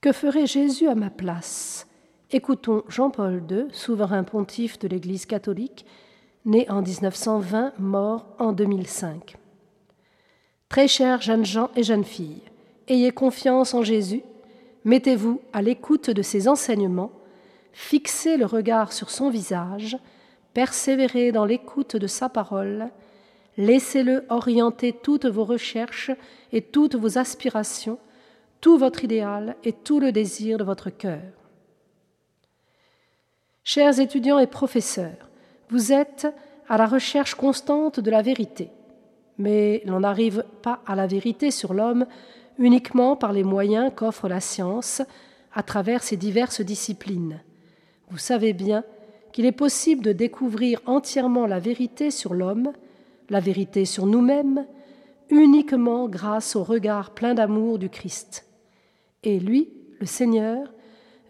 Que ferait Jésus à ma place? Écoutons Jean-Paul II, souverain pontife de l'Église catholique, né en 1920, mort en 2005. Très chers jeunes gens et jeunes filles, ayez confiance en Jésus, mettez-vous à l'écoute de ses enseignements, fixez le regard sur son visage, persévérez dans l'écoute de sa parole, laissez-le orienter toutes vos recherches et toutes vos aspirations tout votre idéal et tout le désir de votre cœur. Chers étudiants et professeurs, vous êtes à la recherche constante de la vérité, mais l'on n'arrive pas à la vérité sur l'homme uniquement par les moyens qu'offre la science à travers ses diverses disciplines. Vous savez bien qu'il est possible de découvrir entièrement la vérité sur l'homme, la vérité sur nous-mêmes, uniquement grâce au regard plein d'amour du Christ. Et lui, le Seigneur,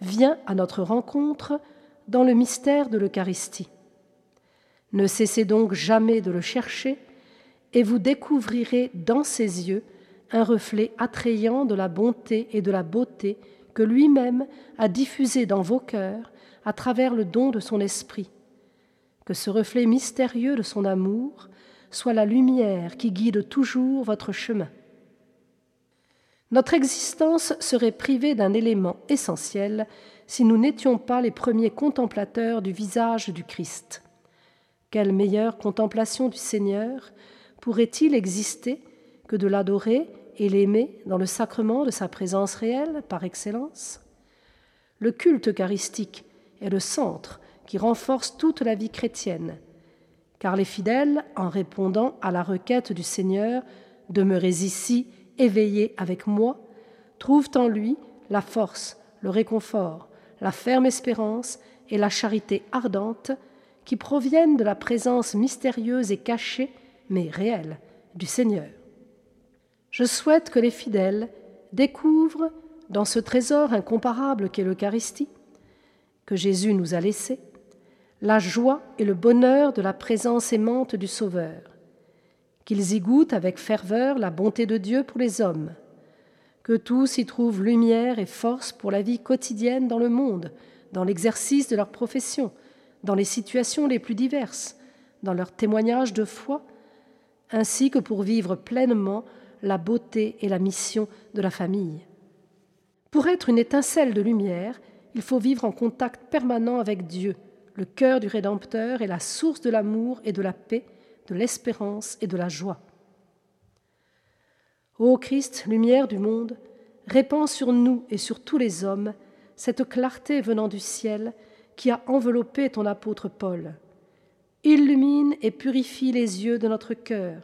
vient à notre rencontre dans le mystère de l'Eucharistie. Ne cessez donc jamais de le chercher, et vous découvrirez dans ses yeux un reflet attrayant de la bonté et de la beauté que lui-même a diffusé dans vos cœurs à travers le don de son esprit. Que ce reflet mystérieux de son amour soit la lumière qui guide toujours votre chemin notre existence serait privée d'un élément essentiel si nous n'étions pas les premiers contemplateurs du visage du Christ. Quelle meilleure contemplation du Seigneur pourrait-il exister que de l'adorer et l'aimer dans le sacrement de sa présence réelle par excellence? Le culte eucharistique est le centre qui renforce toute la vie chrétienne, car les fidèles, en répondant à la requête du Seigneur, Demeurez ici éveillés avec moi, trouvent en lui la force, le réconfort, la ferme espérance et la charité ardente qui proviennent de la présence mystérieuse et cachée, mais réelle, du Seigneur. Je souhaite que les fidèles découvrent dans ce trésor incomparable qu'est l'Eucharistie, que Jésus nous a laissé, la joie et le bonheur de la présence aimante du Sauveur, qu'ils y goûtent avec ferveur la bonté de Dieu pour les hommes, que tous y trouvent lumière et force pour la vie quotidienne dans le monde, dans l'exercice de leur profession, dans les situations les plus diverses, dans leur témoignage de foi, ainsi que pour vivre pleinement la beauté et la mission de la famille. Pour être une étincelle de lumière, il faut vivre en contact permanent avec Dieu, le cœur du Rédempteur et la source de l'amour et de la paix, de l'espérance et de la joie. Ô Christ, lumière du monde, répands sur nous et sur tous les hommes cette clarté venant du ciel qui a enveloppé ton apôtre Paul. Illumine et purifie les yeux de notre cœur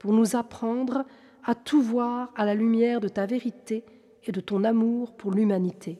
pour nous apprendre à tout voir à la lumière de ta vérité et de ton amour pour l'humanité.